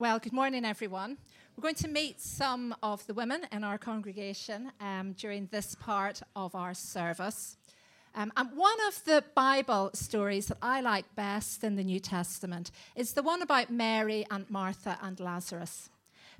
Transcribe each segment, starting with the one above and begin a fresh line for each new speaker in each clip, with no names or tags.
Well, good morning, everyone. We're going to meet some of the women in our congregation um, during this part of our service. Um, and one of the Bible stories that I like best in the New Testament is the one about Mary and Martha and Lazarus.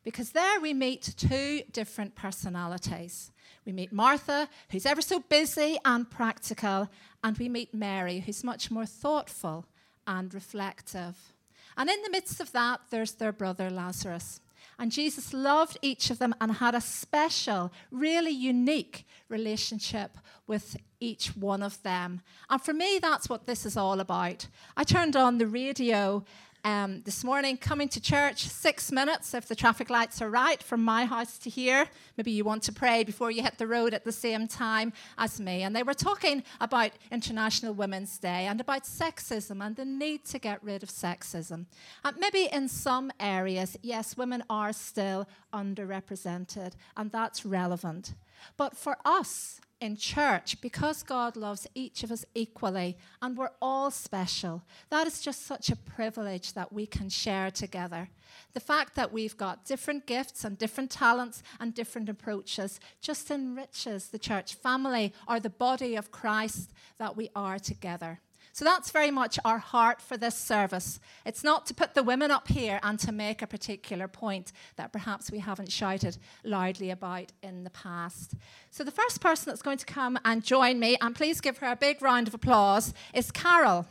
Because there we meet two different personalities. We meet Martha, who's ever so busy and practical, and we meet Mary, who's much more thoughtful and reflective. And in the midst of that, there's their brother Lazarus. And Jesus loved each of them and had a special, really unique relationship with each one of them. And for me, that's what this is all about. I turned on the radio um, this morning, coming to church, six minutes if the traffic lights are right from my house to here. Maybe you want to pray before you hit the road at the same time as me. And they were talking about International Women's Day and about sexism and the need to get rid of sexism. And maybe in some areas, yes, women are still underrepresented, and that's relevant. But for us, in church because God loves each of us equally and we're all special. That is just such a privilege that we can share together. The fact that we've got different gifts and different talents and different approaches just enriches the church family or the body of Christ that we are together. So that's very much our heart for this service. It's not to put the women up here and to make a particular point that perhaps we haven't shouted loudly about in the past. So the first person that's going to come and join me, and please give her a big round of applause, is Carol.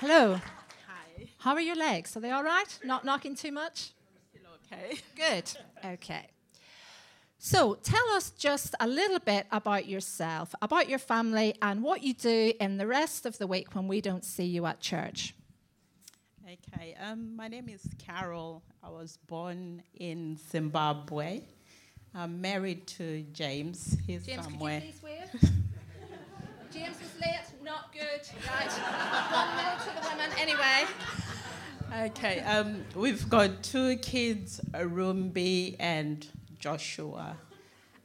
Hello.
Hi.
How are your legs? Are they all right? Not knocking too much?
Still okay.
Good. Okay. So, tell us just a little bit about yourself, about your family, and what you do in the rest of the week when we don't see you at church.
Okay. Um, my name is Carol. I was born in Zimbabwe. I'm married to James. He's
James,
somewhere.
could you please wave? James is late, not good. Right. One minute to the women. Anyway.
Okay. Um, we've got two kids, Rumbi and Joshua.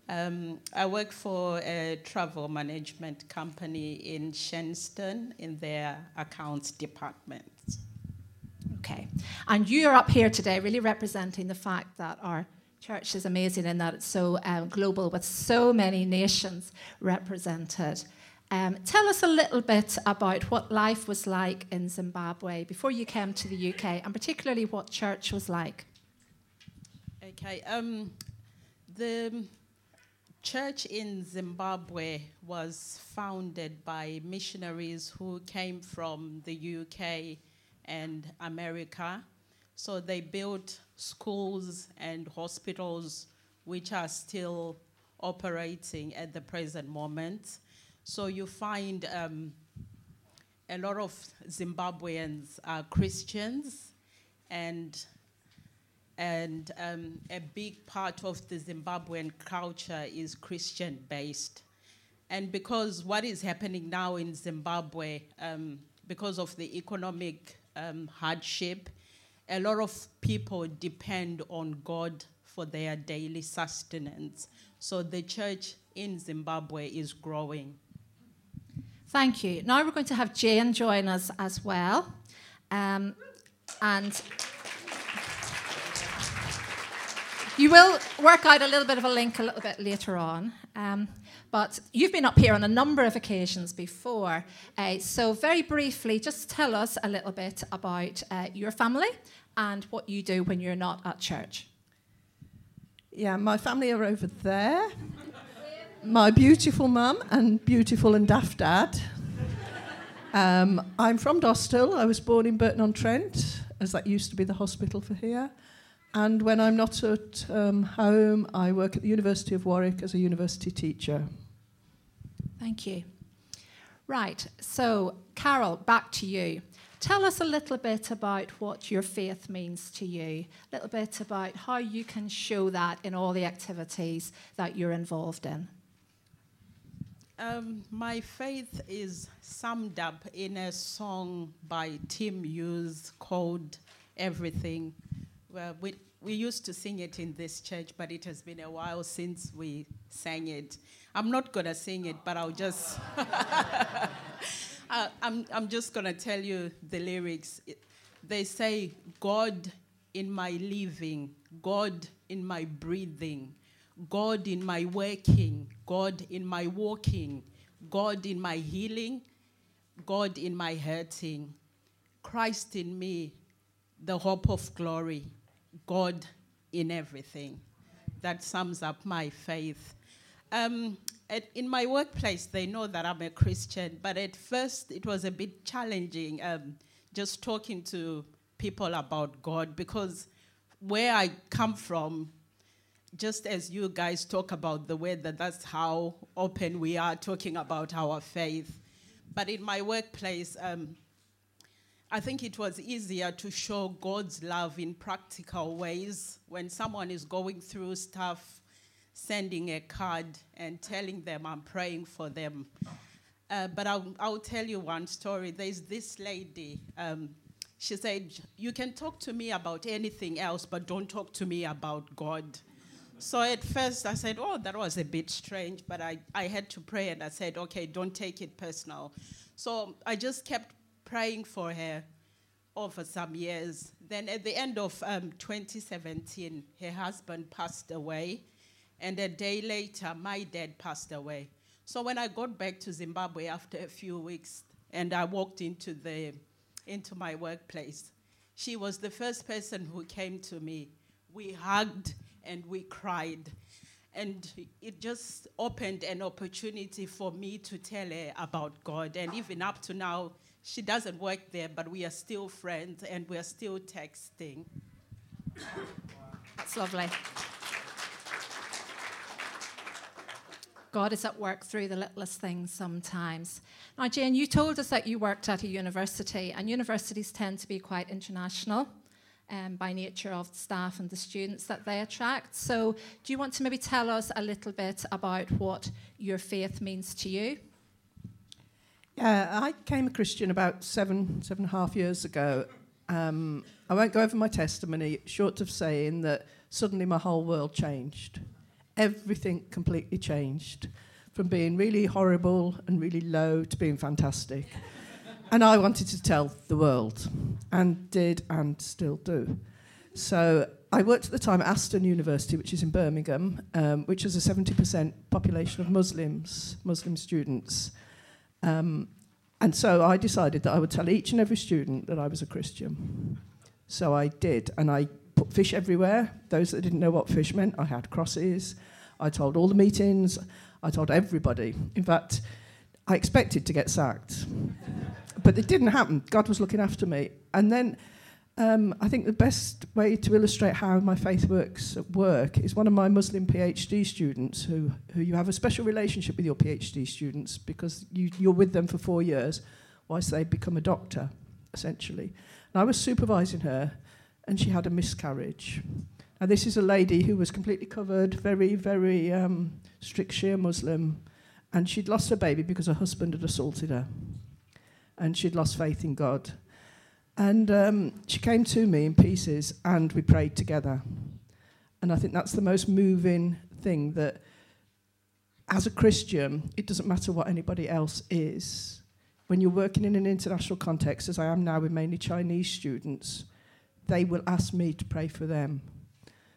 Um, I work for a travel management company in Shenstone in their accounts department.
Okay. And you're up here today really representing the fact that our church is amazing in that it's so um, global with so many nations represented. Um, tell us a little bit about what life was like in Zimbabwe before you came to the UK, and particularly what church was like.
Okay. Um, the church in Zimbabwe was founded by missionaries who came from the UK and America. So they built schools and hospitals which are still operating at the present moment. So you find um, a lot of Zimbabweans are Christians and and um, a big part of the Zimbabwean culture is Christian based. And because what is happening now in Zimbabwe, um, because of the economic um, hardship, a lot of people depend on God for their daily sustenance. So the church in Zimbabwe is growing.
Thank you. Now we're going to have Jane join us as well. Um, and you will work out a little bit of a link a little bit later on. Um, but you've been up here on a number of occasions before. Uh, so, very briefly, just tell us a little bit about uh, your family and what you do when you're not at church.
Yeah, my family are over there. My beautiful mum and beautiful and daft dad. Um, I'm from Dosthill. I was born in Burton on Trent, as that used to be the hospital for here. And when I'm not at um, home, I work at the University of Warwick as a university teacher.
Thank you. Right, so Carol, back to you. Tell us a little bit about what your faith means to you, a little bit about how you can show that in all the activities that you're involved in.
Um, my faith is summed up in a song by Tim Hughes called Everything. Well, we, we used to sing it in this church, but it has been a while since we sang it. I'm not going to sing it, but I'll just. Uh, I'm, I'm just going to tell you the lyrics. They say, God in my living, God in my breathing, God in my working, God in my walking, God in my healing, God in my hurting, Christ in me, the hope of glory, God in everything. That sums up my faith. Um, at, in my workplace, they know that I'm a Christian, but at first it was a bit challenging um, just talking to people about God because where I come from, just as you guys talk about the weather, that's how open we are talking about our faith. But in my workplace, um, I think it was easier to show God's love in practical ways when someone is going through stuff, sending a card and telling them I'm praying for them. Uh, but I'll, I'll, tell you one story. There's this lady. Um, she said, You can talk to me about anything else, but don't talk to me about God. So at first I said, Oh, that was a bit strange, but I, I had to pray and I said, Okay, don't take it personal. So I just kept praying for her over some years. Then at the end of um, 2017, her husband passed away. And a day later, my dad passed away. So when I got back to Zimbabwe after a few weeks and I walked into, the, into my workplace, she was the first person who came to me. We hugged and we cried. And it just opened an opportunity for me to tell her about God. And even up to now, she doesn't work there, but we are still friends and we are still texting.
That's lovely. God is at work through the littlest things sometimes. Now, Jane, you told us that you worked at a university, and universities tend to be quite international um, by nature of the staff and the students that they attract. So, do you want to maybe tell us a little bit about what your faith means to you?
Yeah, I came a Christian about seven, seven and a half years ago. Um, I won't go over my testimony, short of saying that suddenly my whole world changed. Everything completely changed from being really horrible and really low to being fantastic. and I wanted to tell the world, and did and still do. So I worked at the time at Aston University, which is in Birmingham, um, which has a 70% population of Muslims, Muslim students. Um, and so I decided that I would tell each and every student that I was a Christian. So I did, and I put fish everywhere. Those that didn't know what fish meant, I had crosses. I told all the meetings. I told everybody. In fact, I expected to get sacked, but it didn't happen. God was looking after me. And then um, I think the best way to illustrate how my faith works at work is one of my Muslim PhD students who, who you have a special relationship with your PhD students because you, you're with them for four years whilst they become a doctor, essentially. And I was supervising her and she had a miscarriage. Now, this is a lady who was completely covered, very, very um, strict Shia Muslim, and she'd lost her baby because her husband had assaulted her. And she'd lost faith in God. And um, she came to me in pieces and we prayed together. And I think that's the most moving thing that as a Christian, it doesn't matter what anybody else is. When you're working in an international context, as I am now with mainly Chinese students, they will ask me to pray for them.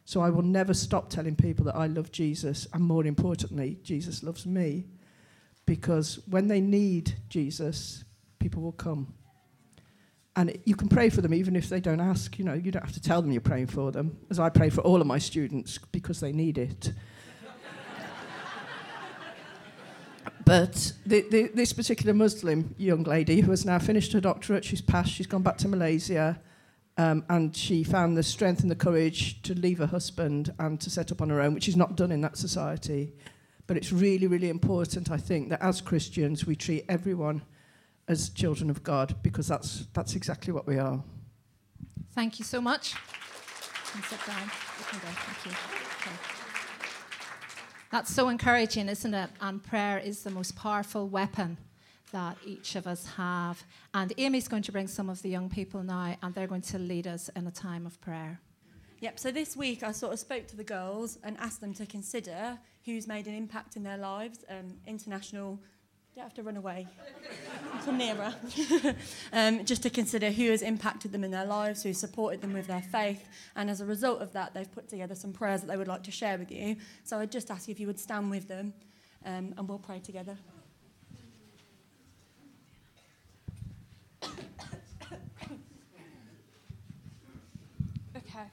So I will never stop telling people that I love Jesus, and more importantly, Jesus loves me. Because when they need Jesus, people will come. And you can pray for them even if they don't ask. You know, you don't have to tell them you're praying for them, as I pray for all of my students because they need it. but the, the, this particular Muslim young lady who has now finished her doctorate, she's passed, she's gone back to Malaysia, um, and she found the strength and the courage to leave her husband and to set up on her own, which is not done in that society. But it's really, really important, I think, that as Christians we treat everyone as children of God because that's, that's exactly what we are.
Thank you so much. You sit down. You can go. Thank you. Okay. That's so encouraging, isn't it? And prayer is the most powerful weapon that each of us have. And Amy's going to bring some of the young people now, and they're going to lead us in a time of prayer.
Yep, so this week I sort of spoke to the girls and asked them to consider who's made an impact in their lives, um, international Don't have to run away. Come nearer. um, just to consider who has impacted them in their lives, who supported them with their faith, and as a result of that, they've put together some prayers that they would like to share with you. So I'd just ask you if you would stand with them, um, and we'll pray together.
Okay.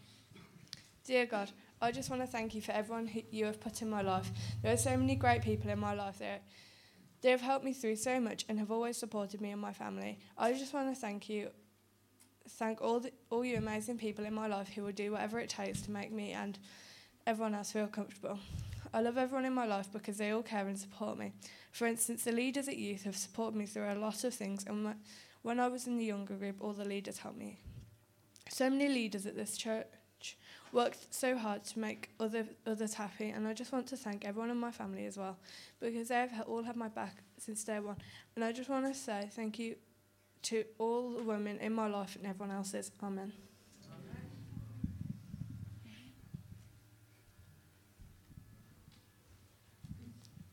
Dear God, I just want to thank you for everyone who you have put in my life. There are so many great people in my life that they have helped me through so much and have always supported me and my family. I just want to thank you, thank all the, all you amazing people in my life who will do whatever it takes to make me and everyone else feel comfortable. I love everyone in my life because they all care and support me. For instance, the leaders at youth have supported me through a lot of things, and when I was in the younger group, all the leaders helped me. So many leaders at this church worked so hard to make other others happy, and I just want to thank everyone in my family as well, because they have all had my back since day one. And I just want to say thank you to all the women in my life and everyone else's. Amen.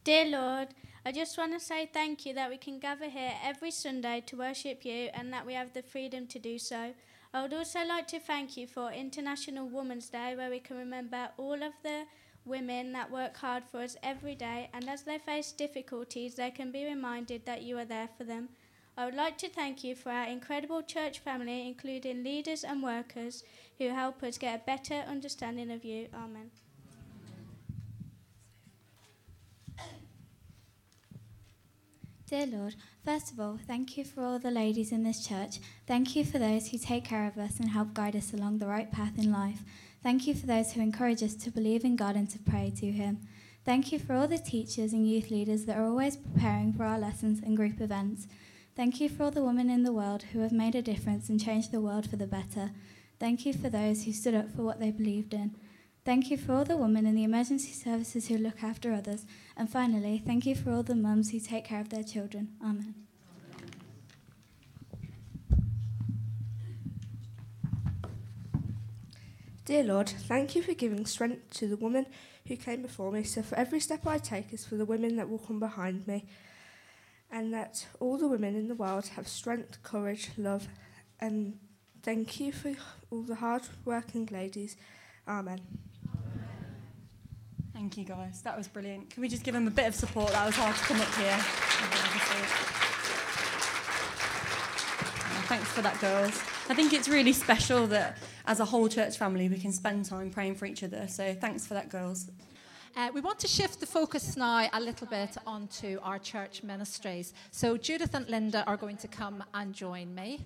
Dear Lord, I just want to say thank you that we can gather here every Sunday to worship you and that we have the freedom to do so. I would also like to thank you for International Women's Day, where we can remember all of the women that work hard for us every day, and as they face difficulties, they can be reminded that you are there for them. I would like to thank you for our incredible church family, including leaders and workers who help us get a better understanding of you. Amen.
Dear Lord, first of all, thank you for all the ladies in this church. Thank you for those who take care of us and help guide us along the right path in life. Thank you for those who encourage us to believe in God and to pray to Him. Thank you for all the teachers and youth leaders that are always preparing for our lessons and group events. Thank you for all the women in the world who have made a difference and changed the world for the better. Thank you for those who stood up for what they believed in. Thank you for all the women in the emergency services who look after others. And finally, thank you for all the mums who take care of their children. Amen.
Dear Lord, thank you for giving strength to the woman who came before me. So, for every step I take is for the women that will come behind me, and that all the women in the world have strength, courage, love, and thank you for all the hard working ladies. Amen.
Thank you, guys. That was brilliant. Can we just give them a bit of support? That was hard to come up here. thanks for that, girls. I think it's really special that as a whole church family we can spend time praying for each other. So thanks for that, girls.
Uh, we want to shift the focus now a little bit onto our church ministries. So Judith and Linda are going to come and join me.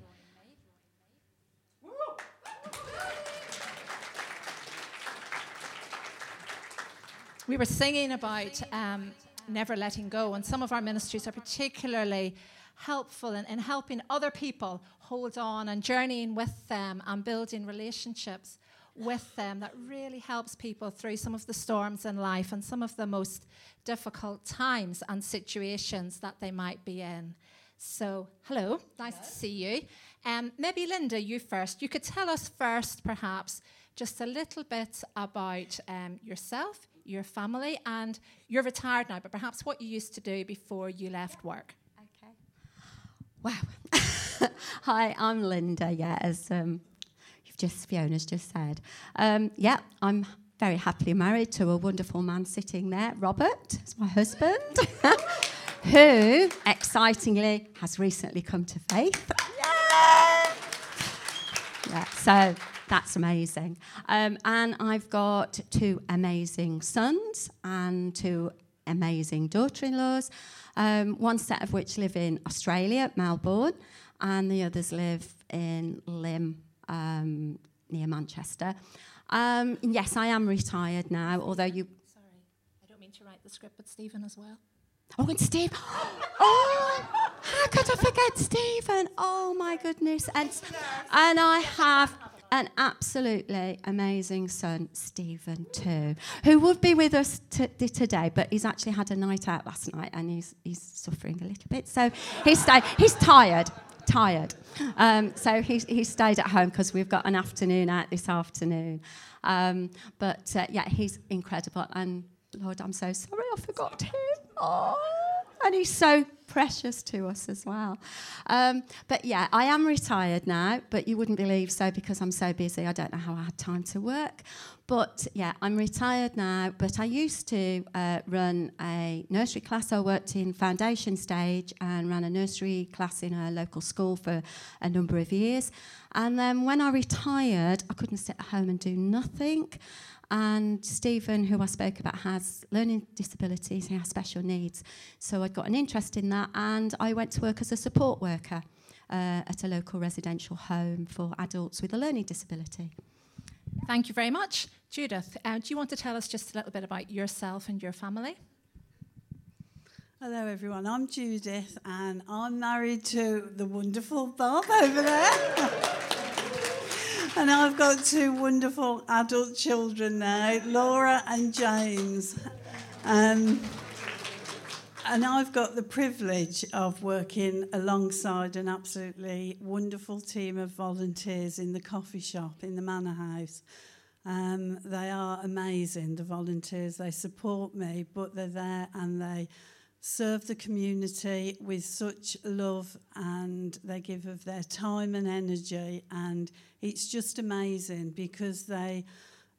We were singing about um, never letting go, and some of our ministries are particularly helpful in, in helping other people hold on and journeying with them and building relationships with them that really helps people through some of the storms in life and some of the most difficult times and situations that they might be in. So, hello, nice to see you. Um, maybe Linda, you first. You could tell us first, perhaps, just a little bit about um, yourself, your family, and you're retired now, but perhaps what you used to do before you left work.
Okay. Wow. Hi, I'm Linda. Yeah, as um, you've just Fiona's just said. Um, yeah, I'm very happily married to a wonderful man sitting there, Robert, It's my husband, who excitingly has recently come to faith. Yeah. Yeah. So that's amazing. Um, and I've got two amazing sons and two amazing daughter in laws, um, one set of which live in Australia, Melbourne, and the others live in Lymm, um, near Manchester. Um, yes, I am retired now, although you.
Sorry, I don't mean to write the script, but Stephen as well.
Oh, and Steve. Oh, how could I forget Stephen? Oh, my goodness. And, and I have an absolutely amazing son, Stephen, too, who would be with us t- today, but he's actually had a night out last night and he's, he's suffering a little bit. So he's, he's tired, tired. Um, so he's, he stayed at home because we've got an afternoon out this afternoon. Um, but uh, yeah, he's incredible. And Lord, I'm so sorry I forgot him. Oh. And he's so precious to us as well. Um, but yeah, I am retired now, but you wouldn't believe so because I'm so busy. I don't know how I had time to work. But yeah, I'm retired now, but I used to uh, run a nursery class. I worked in foundation stage and ran a nursery class in a local school for a number of years. And then when I retired, I couldn't sit at home and do nothing. And Stephen, who I spoke about, has learning disabilities, he has special needs. So I'd got an interest in that, and I went to work as a support worker uh, at a local residential home for adults with a learning disability.
Thank you very much. Judith, uh, do you want to tell us just a little bit about yourself and your family?
Hello, everyone. I'm Judith, and I'm married to the wonderful Bob over there. and I've got two wonderful adult children now, Laura and James. Um, and I've got the privilege of working alongside an absolutely wonderful team of volunteers in the coffee shop in the Manor House. Um, they are amazing, the volunteers. They support me, but they're there and they serve the community with such love and they give of their time and energy and it's just amazing because they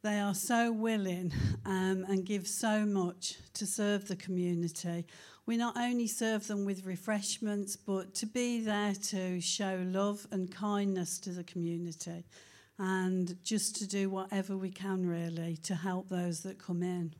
they are so willing um, and give so much to serve the community. We not only serve them with refreshments, but to be there to show love and kindness to the community and just to do whatever we can, really, to help those that come in.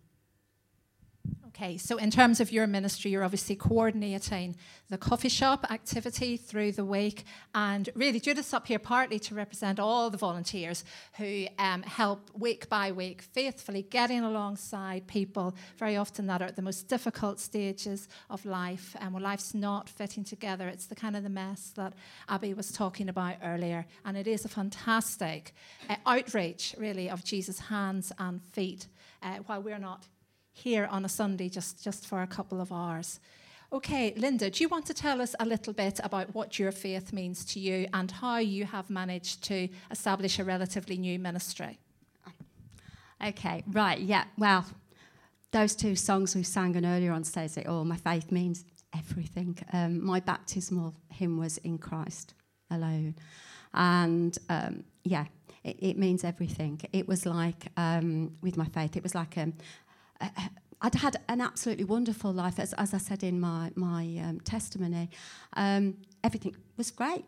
Okay, so in terms of your ministry, you're obviously coordinating the coffee shop activity through the week, and really Judith's up here partly to represent all the volunteers who um, help week by week, faithfully getting alongside people very often that are at the most difficult stages of life, and when life's not fitting together. It's the kind of the mess that Abby was talking about earlier, and it is a fantastic uh, outreach, really, of Jesus' hands and feet. Uh, while we're not here on a Sunday just, just for a couple of hours. Okay, Linda, do you want to tell us a little bit about what your faith means to you and how you have managed to establish a relatively new ministry?
Okay, right, yeah. Well, those two songs we sang earlier on says it all. My faith means everything. Um, my baptismal hymn was in Christ alone, and um, yeah, it, it, means everything. It was like um, with my faith, it was like um, I'd had an absolutely wonderful life, as, as I said in my, my um, testimony. Um, everything was great.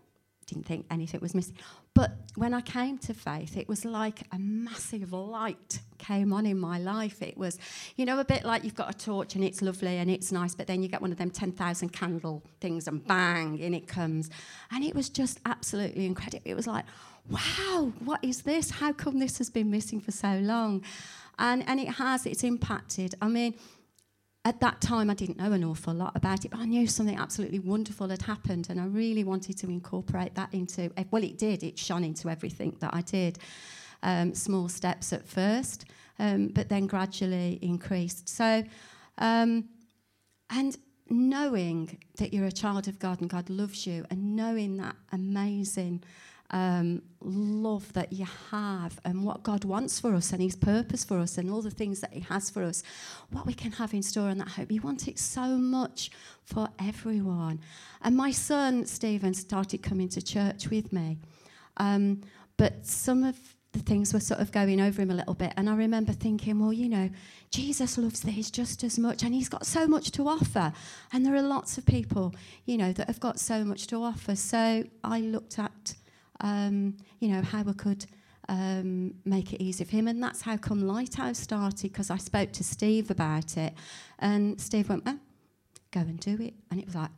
Didn't think anything was missing. But when I came to faith, it was like a massive light came on in my life. It was, you know, a bit like you've got a torch and it's lovely and it's nice, but then you get one of them 10,000 candle things and bang, in it comes. And it was just absolutely incredible. It was like, wow, what is this? How come this has been missing for so long? And, and it has, it's impacted. I mean, at that time, I didn't know an awful lot about it, but I knew something absolutely wonderful had happened, and I really wanted to incorporate that into. Well, it did. It shone into everything that I did. Um, small steps at first, um, but then gradually increased. So, um, and knowing that you're a child of God and God loves you, and knowing that amazing um, love that you have and what God wants for us and His purpose for us and all the things that He has for us, what we can have in store and that hope. He wants it so much for everyone. And my son, Stephen, started coming to church with me. Um, but some of the things were sort of going over him a little bit. And I remember thinking, well, you know, Jesus loves these just as much, and he's got so much to offer. And there are lots of people, you know, that have got so much to offer. So I looked at um, you know, how I could um, make it easy for him. And that's how come Lighthouse started, because I spoke to Steve about it. And Steve went, well, go and do it. And it was like,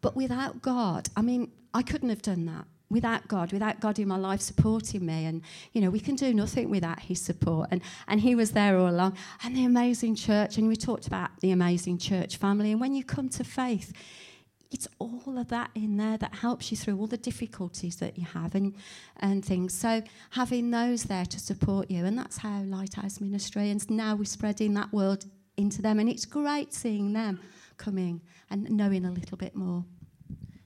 but without God, I mean, I couldn't have done that. Without God, without God in my life supporting me, and you know, we can do nothing without His support. And and He was there all along, and the amazing church. And we talked about the amazing church family. And when you come to faith, it's all of that in there that helps you through all the difficulties that you have and, and things. So having those there to support you, and that's how Lighthouse Ministry, and now we're spreading that word into them, and it's great seeing them coming and knowing a little bit more.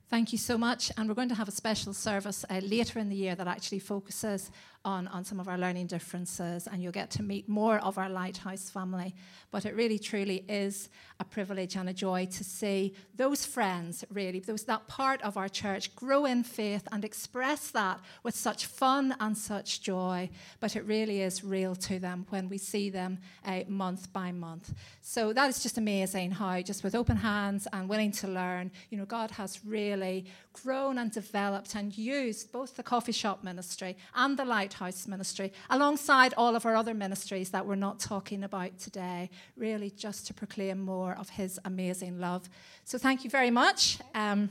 Thank you so much. And we're going to have a special service uh, later in the year that actually focuses on, on some of our learning differences, and you'll get to meet more of our Lighthouse family. But it really, truly is a privilege and a joy to see those friends, really, those, that part of our church grow in faith and express that with such fun and such joy. But it really is real to them when we see them uh, month by month. So that is just amazing how, just with open hands and willing to learn, you know, God has really grown and developed and used both the coffee shop ministry and the Lighthouse ministry, alongside all of our other ministries that we're not talking about today, really just to proclaim more of His amazing love. So thank you very much. Um,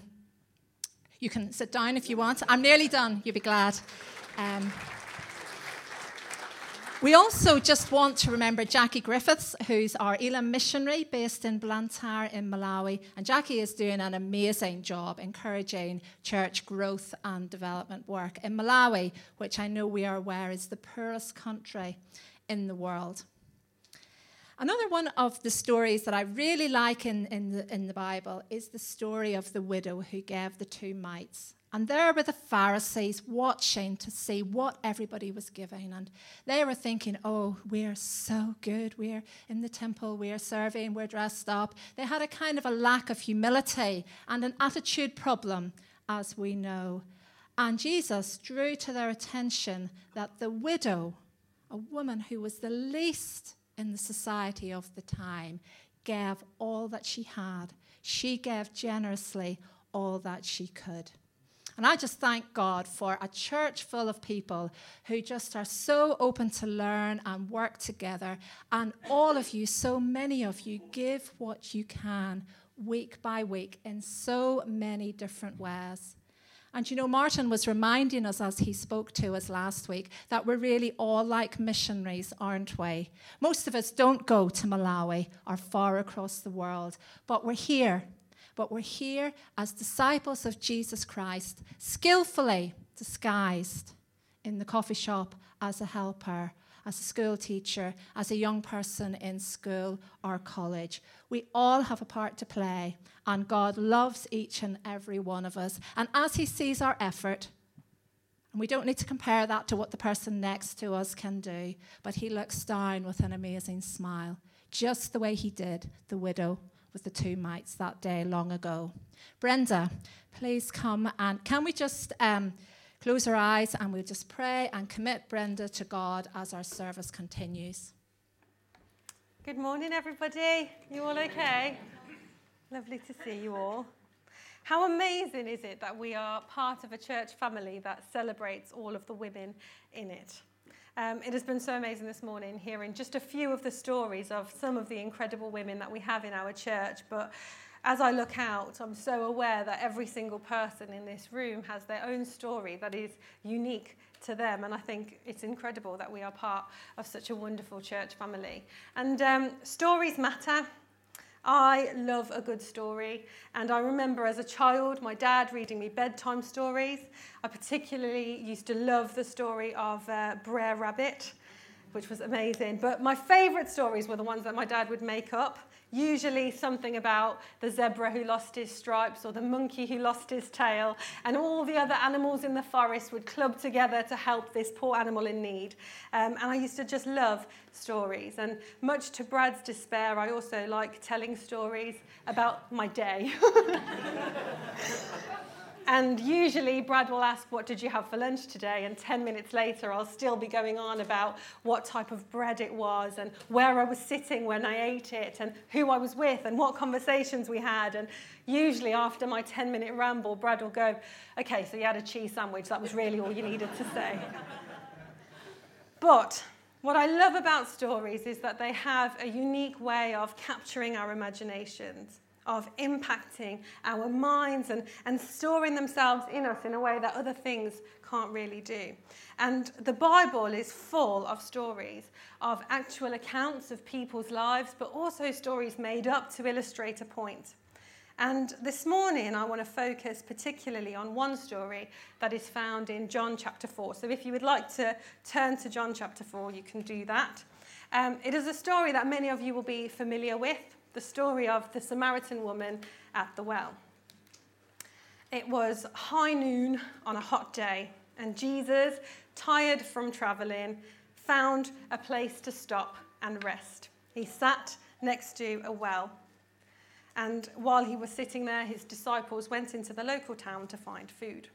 you can sit down if you want. I'm nearly done, you'll be glad. Um, we also just want to remember Jackie Griffiths, who's our Elim missionary based in Blantyre in Malawi. And Jackie is doing an amazing job encouraging church growth and development work in Malawi, which I know we are aware is the poorest country in the world. Another one of the stories that I really like in, in, the, in the Bible is the story of the widow who gave the two mites. And there were the Pharisees watching to see what everybody was giving. And they were thinking, oh, we're so good. We're in the temple, we're serving, we're dressed up. They had a kind of a lack of humility and an attitude problem, as we know. And Jesus drew to their attention that the widow, a woman who was the least in the society of the time, gave all that she had. She gave generously all that she could. And I just thank God for a church full of people who just are so open to learn and work together. And all of you, so many of you, give what you can week by week in so many different ways. And you know, Martin was reminding us as he spoke to us last week that we're really all like missionaries, aren't we? Most of us don't go to Malawi or far across the world, but we're here but we're here as disciples of Jesus Christ, skillfully disguised in the coffee shop as a helper, as a school teacher, as a young person in school or college. We all have a part to play, and God loves each and every one of us. And as He sees our effort, and we don't need to compare that to what the person next to us can do, but He looks down with an amazing smile, just the way He did the widow with the two mites that day long ago. Brenda, please come and can we just um, close our eyes and we'll just pray and commit Brenda to God as our service continues.
Good morning, everybody. You all okay? Lovely to see you all. How amazing is it that we are part of a church family that celebrates all of the women in it? Um, it has been so amazing this morning hearing just a few of the stories of some of the incredible women that we have in our church. But as I look out, I'm so aware that every single person in this room has their own story that is unique to them. And I think it's incredible that we are part of such a wonderful church family. And um, stories matter. I love a good story, and I remember as a child my dad reading me bedtime stories. I particularly used to love the story of uh, Brer Rabbit, which was amazing. But my favourite stories were the ones that my dad would make up usually something about the zebra who lost his stripes or the monkey who lost his tail, and all the other animals in the forest would club together to help this poor animal in need. Um, and I used to just love stories. And much to Brad's despair, I also like telling stories about my day. And usually Brad will ask, What did you have for lunch today? And 10 minutes later, I'll still be going on about what type of bread it was and where I was sitting when I ate it and who I was with and what conversations we had. And usually after my 10 minute ramble, Brad will go, Okay, so you had a cheese sandwich. That was really all you needed to say. but what I love about stories is that they have a unique way of capturing our imaginations of impacting our minds and, and storing themselves in us in a way that other things can't really do. And the Bible is full of stories of actual accounts of people's lives, but also stories made up to illustrate a point. And this morning, I want to focus particularly on one story that is found in John chapter 4. So if you would like to turn to John chapter 4, you can do that. Um, it is a story that many of you will be familiar with the story of the Samaritan woman at the well. It was high noon on a hot day, and Jesus, tired from traveling, found a place to stop and rest. He sat next to a well. And while he was sitting there, his disciples went into the local town to find food.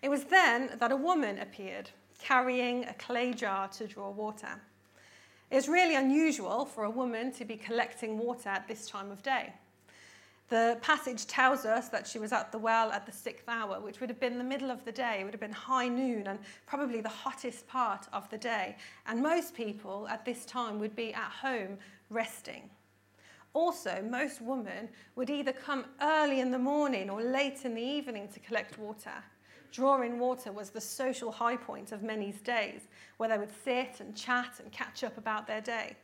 It was then that a woman appeared, carrying a clay jar to draw water. It's really unusual for a woman to be collecting water at this time of day. The passage tells us that she was at the well at the sixth hour, which would have been the middle of the day. It would have been high noon and probably the hottest part of the day. And most people at this time would be at home resting. Also, most women would either come early in the morning or late in the evening to collect water. Drawing water was the social high point of many's days, where they would sit and chat and catch up about their day.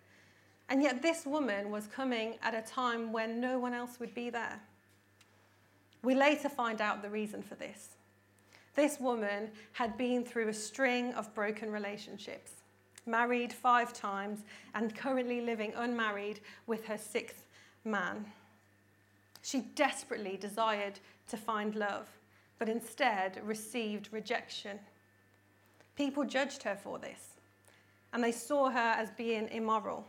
And yet, this woman was coming at a time when no one else would be there. We later find out the reason for this. This woman had been through a string of broken relationships, married five times, and currently living unmarried with her sixth man. She desperately desired to find love, but instead received rejection. People judged her for this, and they saw her as being immoral.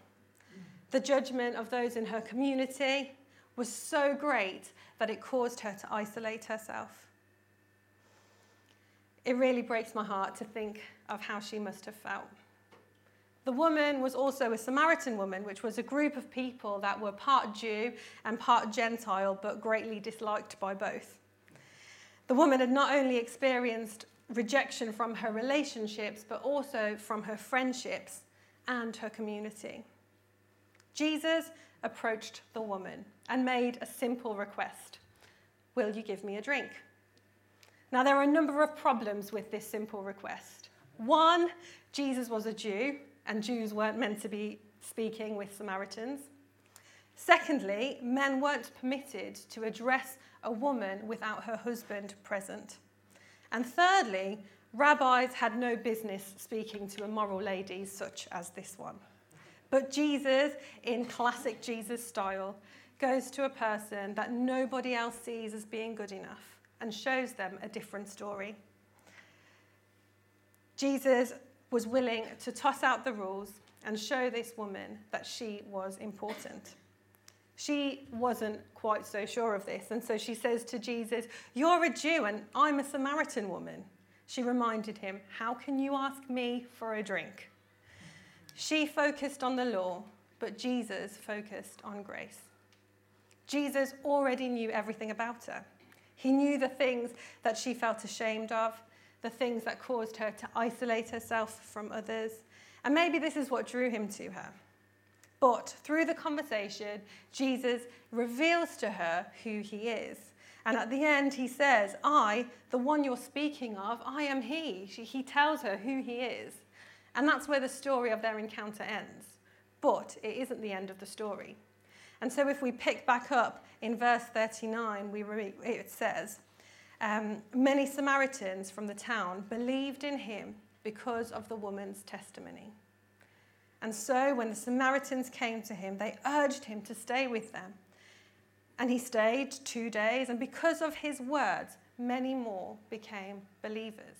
The judgment of those in her community was so great that it caused her to isolate herself. It really breaks my heart to think of how she must have felt. The woman was also a Samaritan woman, which was a group of people that were part Jew and part Gentile, but greatly disliked by both. The woman had not only experienced rejection from her relationships, but also from her friendships and her community. Jesus approached the woman and made a simple request Will you give me a drink? Now, there are a number of problems with this simple request. One, Jesus was a Jew, and Jews weren't meant to be speaking with Samaritans. Secondly, men weren't permitted to address a woman without her husband present. And thirdly, rabbis had no business speaking to immoral ladies such as this one. But Jesus, in classic Jesus style, goes to a person that nobody else sees as being good enough and shows them a different story. Jesus was willing to toss out the rules and show this woman that she was important. She wasn't quite so sure of this, and so she says to Jesus, You're a Jew and I'm a Samaritan woman. She reminded him, How can you ask me for a drink? She focused on the law, but Jesus focused on grace. Jesus already knew everything about her. He knew the things that she felt ashamed of, the things that caused her to isolate herself from others. And maybe this is what drew him to her. But through the conversation, Jesus reveals to her who he is. And at the end, he says, I, the one you're speaking of, I am he. He tells her who he is. And that's where the story of their encounter ends. But it isn't the end of the story. And so if we pick back up in verse 39, we re- it says, um, Many Samaritans from the town believed in him because of the woman's testimony. And so when the Samaritans came to him, they urged him to stay with them. And he stayed two days, and because of his words, many more became believers.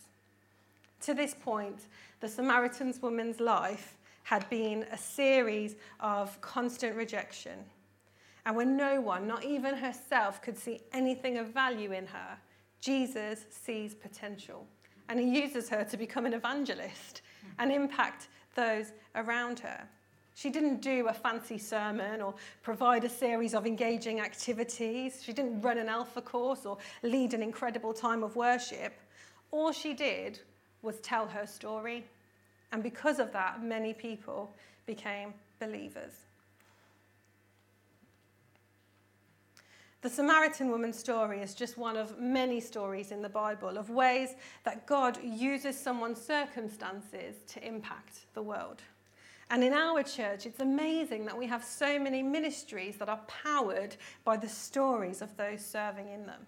To this point, the Samaritan's woman's life had been a series of constant rejection. And when no one, not even herself, could see anything of value in her, Jesus sees potential. And he uses her to become an evangelist and impact those around her. She didn't do a fancy sermon or provide a series of engaging activities. She didn't run an alpha course or lead an incredible time of worship. All she did was tell her story. And because of that, many people became believers. The Samaritan woman's story is just one of many stories in the Bible of ways that God uses someone's circumstances to impact the world. And in our church, it's amazing that we have so many ministries that are powered by the stories of those serving in them.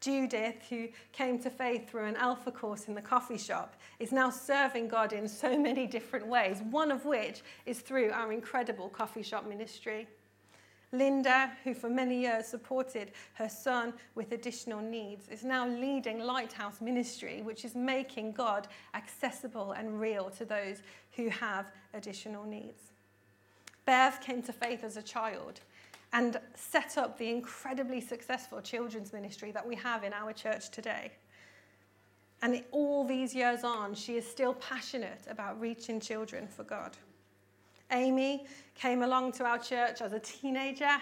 Judith, who came to faith through an alpha course in the coffee shop, is now serving God in so many different ways, one of which is through our incredible coffee shop ministry. Linda, who for many years supported her son with additional needs, is now leading Lighthouse Ministry, which is making God accessible and real to those who have additional needs. Bev came to faith as a child and set up the incredibly successful children's ministry that we have in our church today. And all these years on, she is still passionate about reaching children for God. Amy came along to our church as a teenager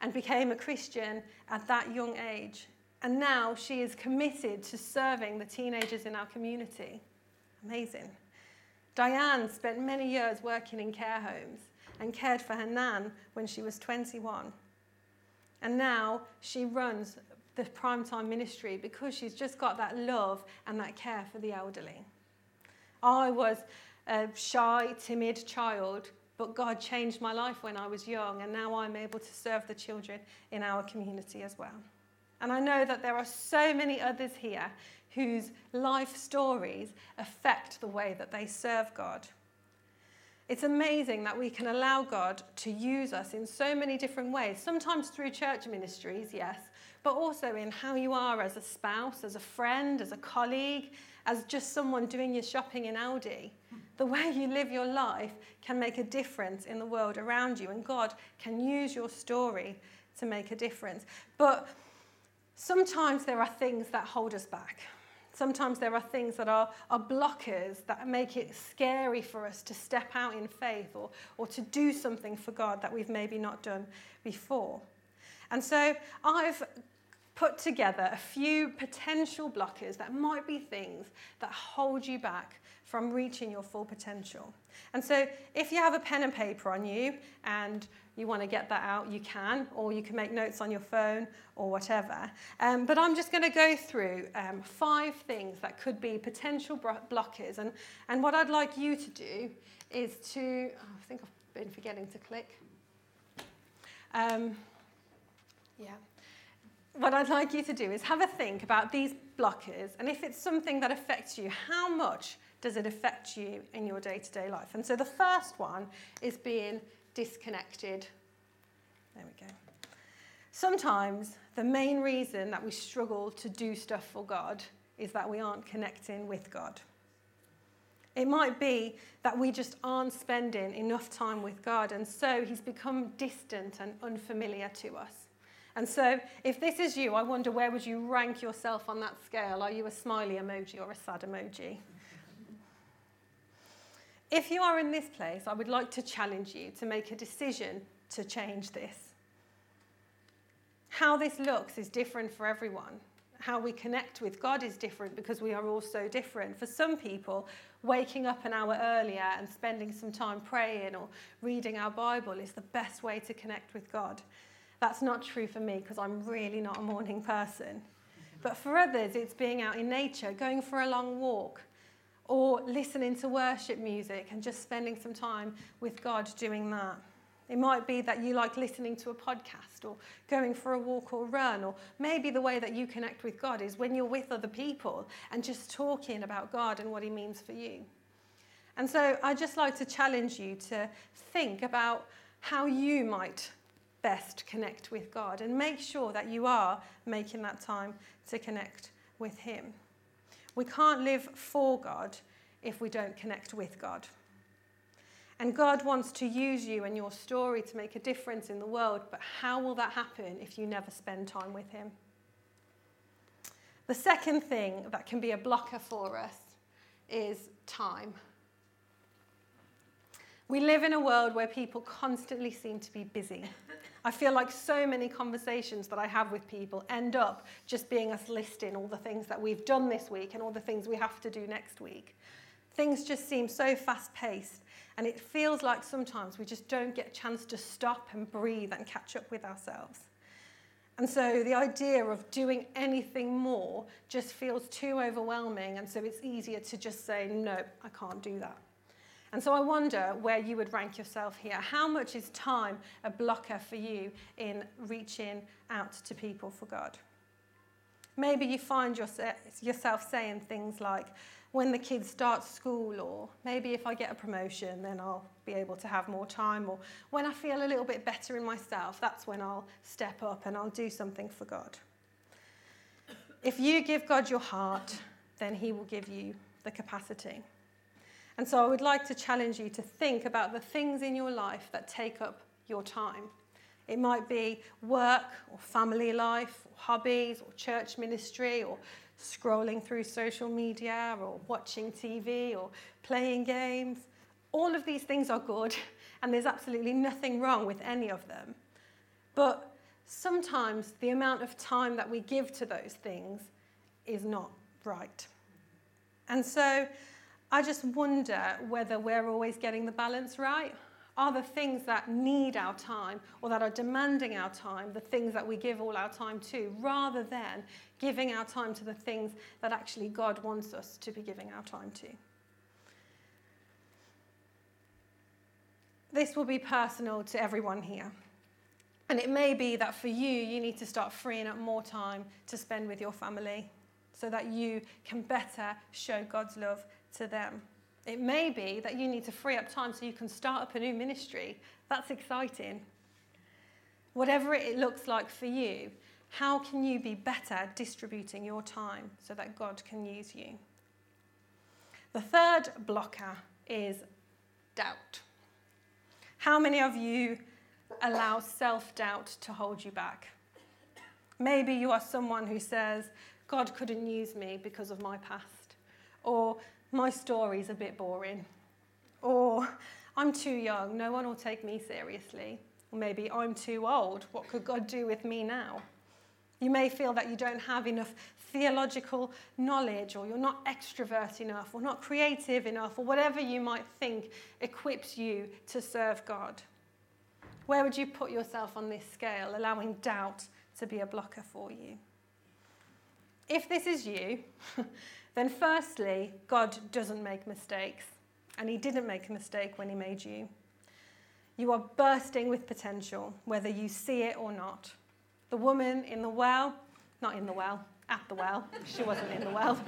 and became a Christian at that young age. And now she is committed to serving the teenagers in our community. Amazing. Diane spent many years working in care homes and cared for her nan when she was 21. And now she runs the primetime ministry because she's just got that love and that care for the elderly. I was a shy, timid child but God changed my life when I was young, and now I'm able to serve the children in our community as well. And I know that there are so many others here whose life stories affect the way that they serve God. It's amazing that we can allow God to use us in so many different ways, sometimes through church ministries, yes, but also in how you are as a spouse, as a friend, as a colleague, as just someone doing your shopping in Aldi. The way you live your life can make a difference in the world around you, and God can use your story to make a difference. But sometimes there are things that hold us back. Sometimes there are things that are, are blockers that make it scary for us to step out in faith or, or to do something for God that we've maybe not done before. And so I've put together a few potential blockers that might be things that hold you back from reaching your full potential. And so, if you have a pen and paper on you and you want to get that out, you can, or you can make notes on your phone or whatever. Um, but I'm just going to go through um, five things that could be potential blockers. And, and what I'd like you to do is to, oh, I think I've been forgetting to click. Um, yeah what I'd like you to do is have a think about these blockers, and if it's something that affects you, how much does it affect you in your day to day life? And so the first one is being disconnected. There we go. Sometimes the main reason that we struggle to do stuff for God is that we aren't connecting with God. It might be that we just aren't spending enough time with God, and so He's become distant and unfamiliar to us. And so, if this is you, I wonder where would you rank yourself on that scale? Are you a smiley emoji or a sad emoji? If you are in this place, I would like to challenge you to make a decision to change this. How this looks is different for everyone. How we connect with God is different because we are all so different. For some people, waking up an hour earlier and spending some time praying or reading our Bible is the best way to connect with God. That's not true for me because I'm really not a morning person. But for others, it's being out in nature, going for a long walk, or listening to worship music and just spending some time with God doing that. It might be that you like listening to a podcast or going for a walk or run, or maybe the way that you connect with God is when you're with other people and just talking about God and what He means for you. And so I'd just like to challenge you to think about how you might best connect with God and make sure that you are making that time to connect with Him. We can't live for God if we don't connect with God. And God wants to use you and your story to make a difference in the world, but how will that happen if you never spend time with Him? The second thing that can be a blocker for us is time. We live in a world where people constantly seem to be busy. I feel like so many conversations that I have with people end up just being us listing all the things that we've done this week and all the things we have to do next week. Things just seem so fast paced, and it feels like sometimes we just don't get a chance to stop and breathe and catch up with ourselves. And so the idea of doing anything more just feels too overwhelming, and so it's easier to just say, no, I can't do that. And so I wonder where you would rank yourself here. How much is time a blocker for you in reaching out to people for God? Maybe you find yourself saying things like, when the kids start school, or maybe if I get a promotion, then I'll be able to have more time, or when I feel a little bit better in myself, that's when I'll step up and I'll do something for God. If you give God your heart, then He will give you the capacity. And so I would like to challenge you to think about the things in your life that take up your time. It might be work or family life, or hobbies or church ministry or scrolling through social media or watching TV or playing games. All of these things are good, and there's absolutely nothing wrong with any of them. But sometimes the amount of time that we give to those things is not right. And so I just wonder whether we're always getting the balance right. Are the things that need our time or that are demanding our time the things that we give all our time to, rather than giving our time to the things that actually God wants us to be giving our time to? This will be personal to everyone here. And it may be that for you, you need to start freeing up more time to spend with your family so that you can better show God's love to them. It may be that you need to free up time so you can start up a new ministry. That's exciting. Whatever it looks like for you, how can you be better distributing your time so that God can use you? The third blocker is doubt. How many of you allow self doubt to hold you back? Maybe you are someone who says, God couldn't use me because of my past. Or my story's a bit boring. Or I'm too young, no one will take me seriously. Or maybe I'm too old, what could God do with me now? You may feel that you don't have enough theological knowledge, or you're not extrovert enough, or not creative enough, or whatever you might think equips you to serve God. Where would you put yourself on this scale, allowing doubt to be a blocker for you? If this is you, then firstly, God doesn't make mistakes, and He didn't make a mistake when He made you. You are bursting with potential, whether you see it or not. The woman in the well, not in the well, at the well, she wasn't in the well.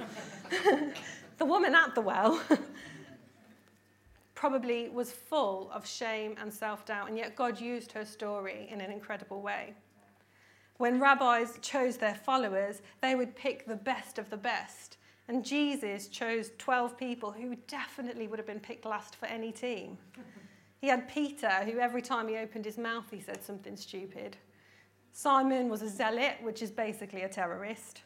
the woman at the well probably was full of shame and self doubt, and yet God used her story in an incredible way. When rabbis chose their followers, they would pick the best of the best. And Jesus chose 12 people who definitely would have been picked last for any team. He had Peter, who every time he opened his mouth, he said something stupid. Simon was a zealot, which is basically a terrorist.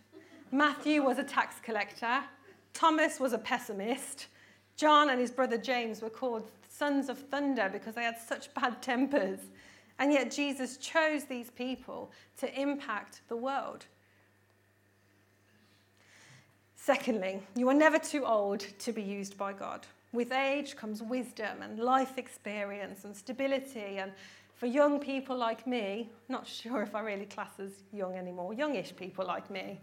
Matthew was a tax collector. Thomas was a pessimist. John and his brother James were called sons of thunder because they had such bad tempers. And yet Jesus chose these people to impact the world. Secondly, you are never too old to be used by God. With age comes wisdom and life experience and stability. And for young people like me, not sure if I really class as young anymore, youngish people like me,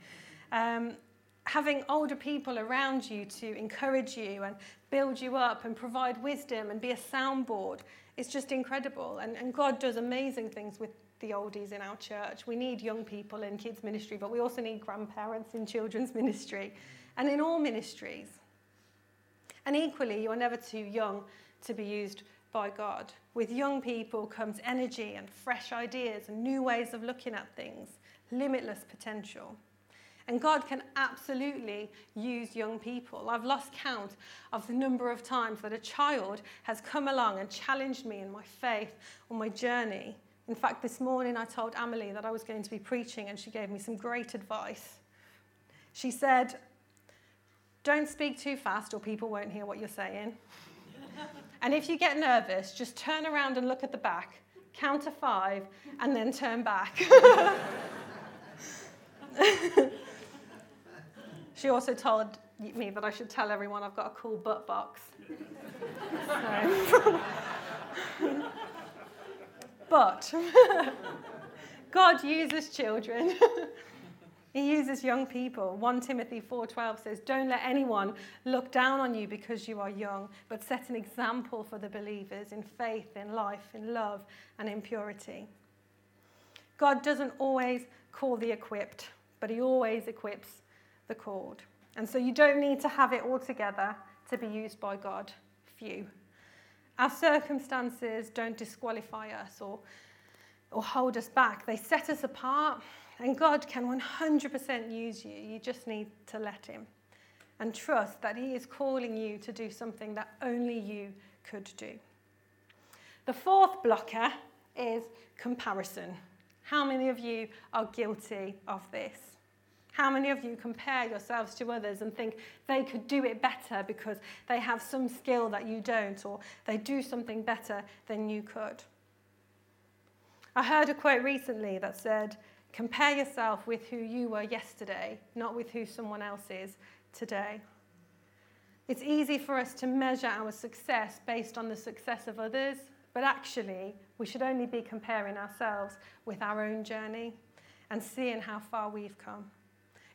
um, having older people around you to encourage you and build you up and provide wisdom and be a soundboard is just incredible. And, and God does amazing things with the oldies in our church. We need young people in kids' ministry, but we also need grandparents in children's ministry and in all ministries. And equally, you are never too young to be used by God. With young people comes energy and fresh ideas and new ways of looking at things, limitless potential. And God can absolutely use young people. I've lost count of the number of times that a child has come along and challenged me in my faith or my journey in fact, this morning I told Amelie that I was going to be preaching, and she gave me some great advice. She said, Don't speak too fast, or people won't hear what you're saying. and if you get nervous, just turn around and look at the back, count to five, and then turn back. she also told me that I should tell everyone I've got a cool butt box. But God uses children. he uses young people. 1 Timothy 4:12 says, "Don't let anyone look down on you because you are young, but set an example for the believers in faith, in life, in love, and in purity." God doesn't always call the equipped, but He always equips the called. And so you don't need to have it all together to be used by God. Phew. Our circumstances don't disqualify us or, or hold us back, they set us apart. And God can 100% use you. You just need to let Him and trust that He is calling you to do something that only you could do. The fourth blocker is comparison. How many of you are guilty of this? How many of you compare yourselves to others and think they could do it better because they have some skill that you don't, or they do something better than you could? I heard a quote recently that said, Compare yourself with who you were yesterday, not with who someone else is today. It's easy for us to measure our success based on the success of others, but actually, we should only be comparing ourselves with our own journey and seeing how far we've come.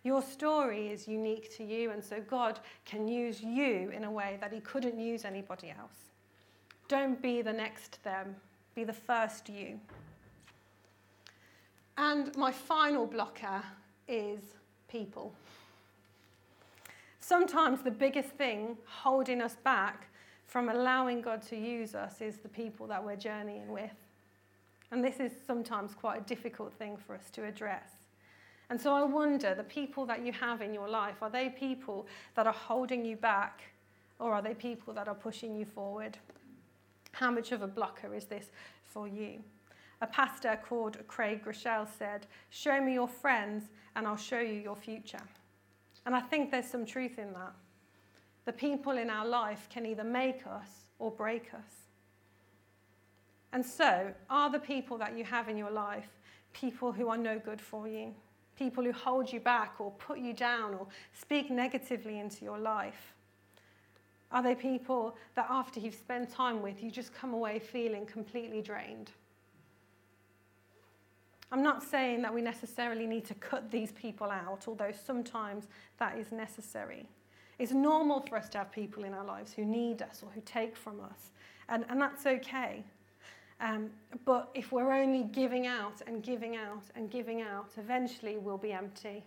Your story is unique to you, and so God can use you in a way that He couldn't use anybody else. Don't be the next them, be the first you. And my final blocker is people. Sometimes the biggest thing holding us back from allowing God to use us is the people that we're journeying with. And this is sometimes quite a difficult thing for us to address. And so I wonder the people that you have in your life, are they people that are holding you back or are they people that are pushing you forward? How much of a blocker is this for you? A pastor called Craig Groeschel said, Show me your friends and I'll show you your future. And I think there's some truth in that. The people in our life can either make us or break us. And so, are the people that you have in your life people who are no good for you? People who hold you back or put you down or speak negatively into your life? Are they people that after you've spent time with, you just come away feeling completely drained? I'm not saying that we necessarily need to cut these people out, although sometimes that is necessary. It's normal for us to have people in our lives who need us or who take from us, and, and that's okay. Um, but if we're only giving out and giving out and giving out, eventually we'll be empty.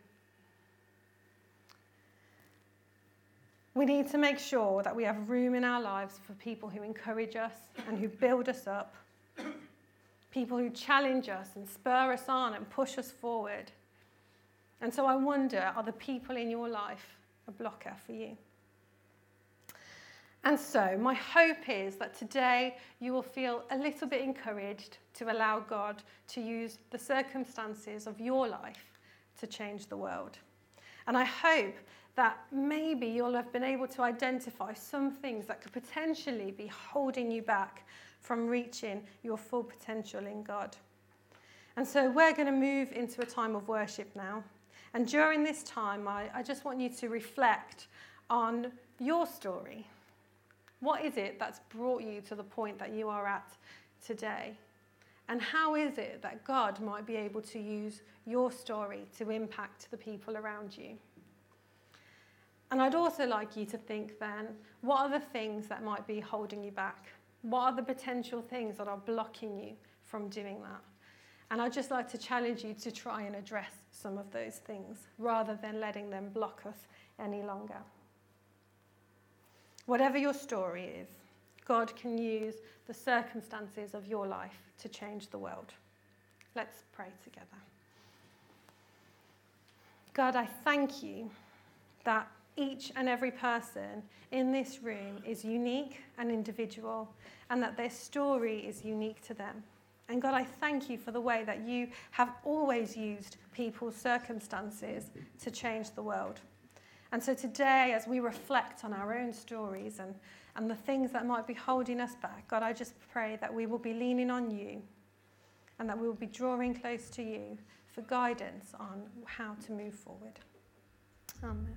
We need to make sure that we have room in our lives for people who encourage us and who build us up people who challenge us and spur us on and push us forward. And so I wonder are the people in your life a blocker for you? And so, my hope is that today you will feel a little bit encouraged to allow God to use the circumstances of your life to change the world. And I hope that maybe you'll have been able to identify some things that could potentially be holding you back from reaching your full potential in God. And so we're going to move into a time of worship now. And during this time, I, I just want you to reflect on your story. What is it that's brought you to the point that you are at today? And how is it that God might be able to use your story to impact the people around you? And I'd also like you to think then what are the things that might be holding you back? What are the potential things that are blocking you from doing that? And I'd just like to challenge you to try and address some of those things rather than letting them block us any longer. Whatever your story is, God can use the circumstances of your life to change the world. Let's pray together. God, I thank you that each and every person in this room is unique and individual, and that their story is unique to them. And God, I thank you for the way that you have always used people's circumstances to change the world. And so today, as we reflect on our own stories and, and the things that might be holding us back, God, I just pray that we will be leaning on you and that we will be drawing close to you for guidance on how to move forward. Amen.